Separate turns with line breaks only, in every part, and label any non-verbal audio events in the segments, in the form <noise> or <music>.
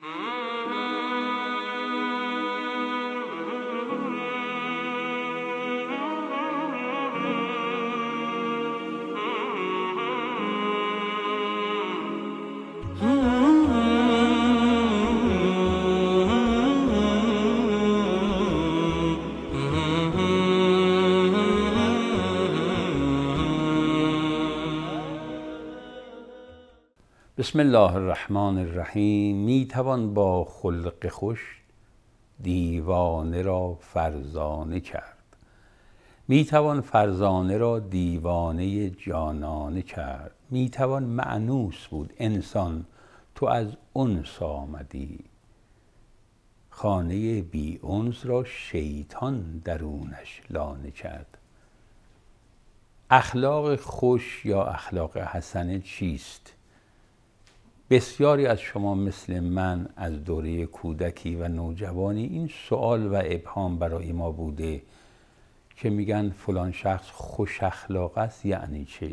Hmm. بسم الله الرحمن الرحیم می توان با خلق خوش دیوانه را فرزانه کرد. می توان فرزانه را دیوانه جانانه کرد. می توان مأنوس بود. انسان تو از انس آمدی. خانه بی انس را شیطان درونش لانه کرد. اخلاق خوش یا اخلاق حسنه چیست؟ بسیاری از شما مثل من از دوره کودکی و نوجوانی این سوال و ابهام برای ما بوده که میگن فلان شخص خوش اخلاق است یعنی چه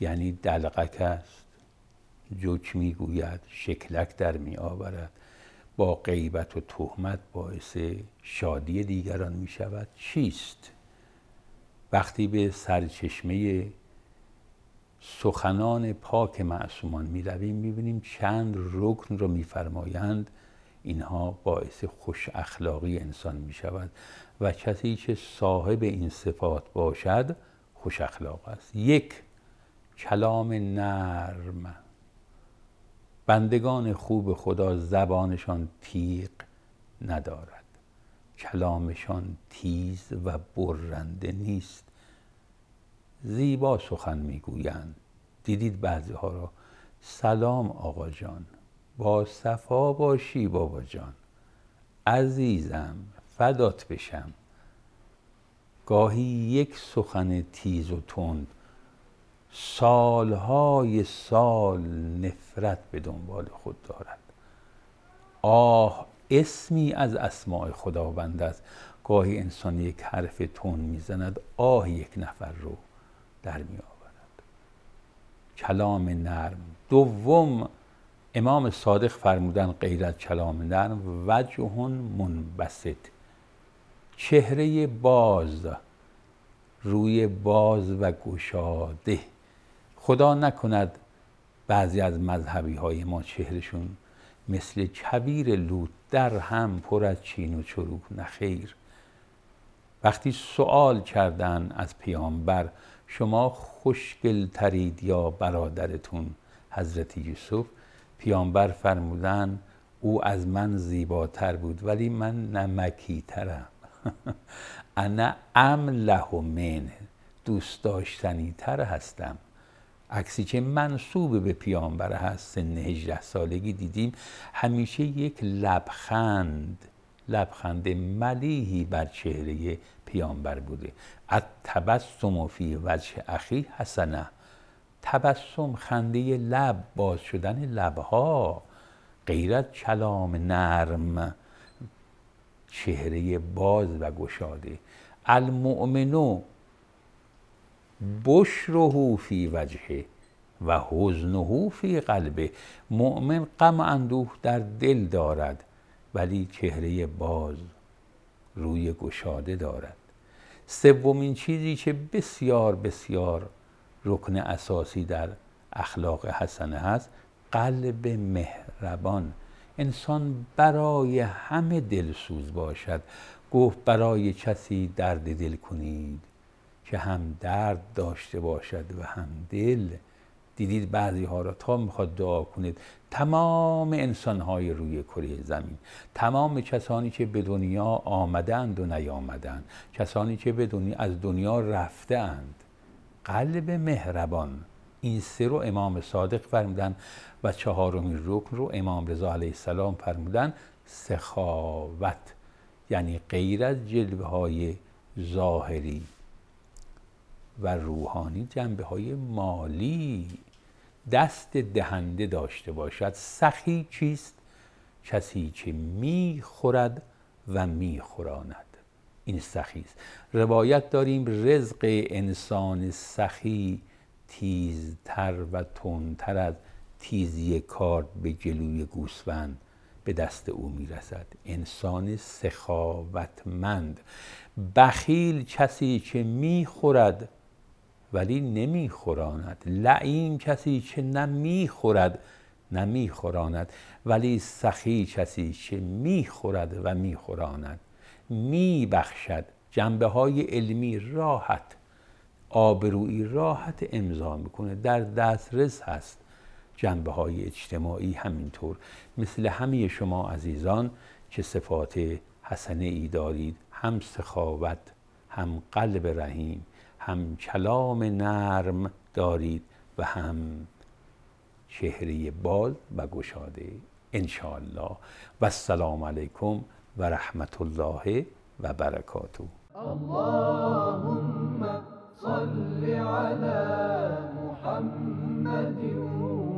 یعنی دلقک است جوک می‌گوید شکلک در می آورد با غیبت و تهمت باعث شادی دیگران می شود چیست؟ وقتی به سرچشمه سخنان پاک معصومان می رویم می بینیم چند رکن رو میفرمایند. اینها باعث خوش اخلاقی انسان می شود و کسی که صاحب این صفات باشد خوش اخلاق است. یک کلام نرم. بندگان خوب خدا زبانشان تیغ ندارد. کلامشان تیز و برنده نیست. زیبا سخن می‌گویند. دیدید بعضی ها را. سلام آقا جان. با صفا باشی بابا جان. عزیزم فدات بشم. گاهی یک سخن تیز و تند. سالهای سال نفرت به دنبال خود دارد. آه اسمی از اسماع خداوند است. گاهی انسان یک حرف تون می‌زند آه یک نفر رو. در می آورد کلام نرم. دوم امام صادق فرمودن غیر از کلام نرم وجه منبسط. چهره باز روی باز و گشاده. خدا نکند بعضی از مذهبی های ما چهرشون مثل کبیر لوت در هم پر از چین و چروک نخیر. وقتی سوال کردن از پیامبر شما خوشگل ترید یا برادرتون حضرت یوسف. پیامبر فرمودن او از من زیباتر بود ولی من نمکی ترم <laughs> انا امله من دوست داشتنی تر هستم. عکسی که منصوب به پیامبر هست. سن 18 سالگی دیدیم. همیشه یک لبخند لبخند ملیحی بر چهره پیامبر بوده. تبسم فی وجه اخی حسنه. تبسم خنده لب باز شدن لبها. غیرت کلام نرم چهره باز و گشاده. المؤمنو بشره فی وجهه و حزنه فی قلبه. مؤمن غم اندوه در دل دارد ولی چهره باز روی گشاده دارد. سومین چیزی که بسیار بسیار رکن اساسی در اخلاق حسنه هست قلب مهربان. انسان برای همه دلسوز باشد. گفت برای کسی درد دل کنید که هم درد داشته باشد و هم دل. دیدید بعضی ها را تا می‌خواد دعا کنید. تمام انسان های روی کره زمین تمام کسانی که به دنیا آمدند و نیامدند کسانی که به دنیا از دنیا رفتند قلب مهربان. این سه رو امام صادق فرمودن و چهارمین رکن رو امام رضا علیه السلام فرمودن. سخاوت یعنی غیر از جلوه های ظاهری. و روحانی جنبه های مالی دست دهنده داشته باشد. سخی چیست؟ کسی که می‌خورد و میخوراند. این سخی است. روایت داریم رزق انسان سخی تیزتر و تندتر از تیزی کارد به جلوی گوسفند به دست او می‌رسد. انسان سخاوتمند. بخیل کسی که می‌خورد ولی نمیخوراند. لعیم کسی که نه می‌خورد نه میخوراند ولی سخی کسی که می‌خورد و میخوراند. میبخشد. جنبه های علمی راحت آبرویی راحت امضا می‌کنه در دسترس هست. جنبه های اجتماعی همینطور. مثل همه شما عزیزان که صفات حسنه ای دارید. هم سخاوت هم قلب رحیم. هم کلام نرم دارید و هم چهره بال و گشاده انشاءالله. و السلام علیکم و رحمت الله و برکاته.
اللهم صل على محمد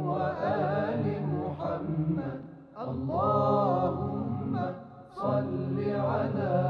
وآل محمد. اللهم صل على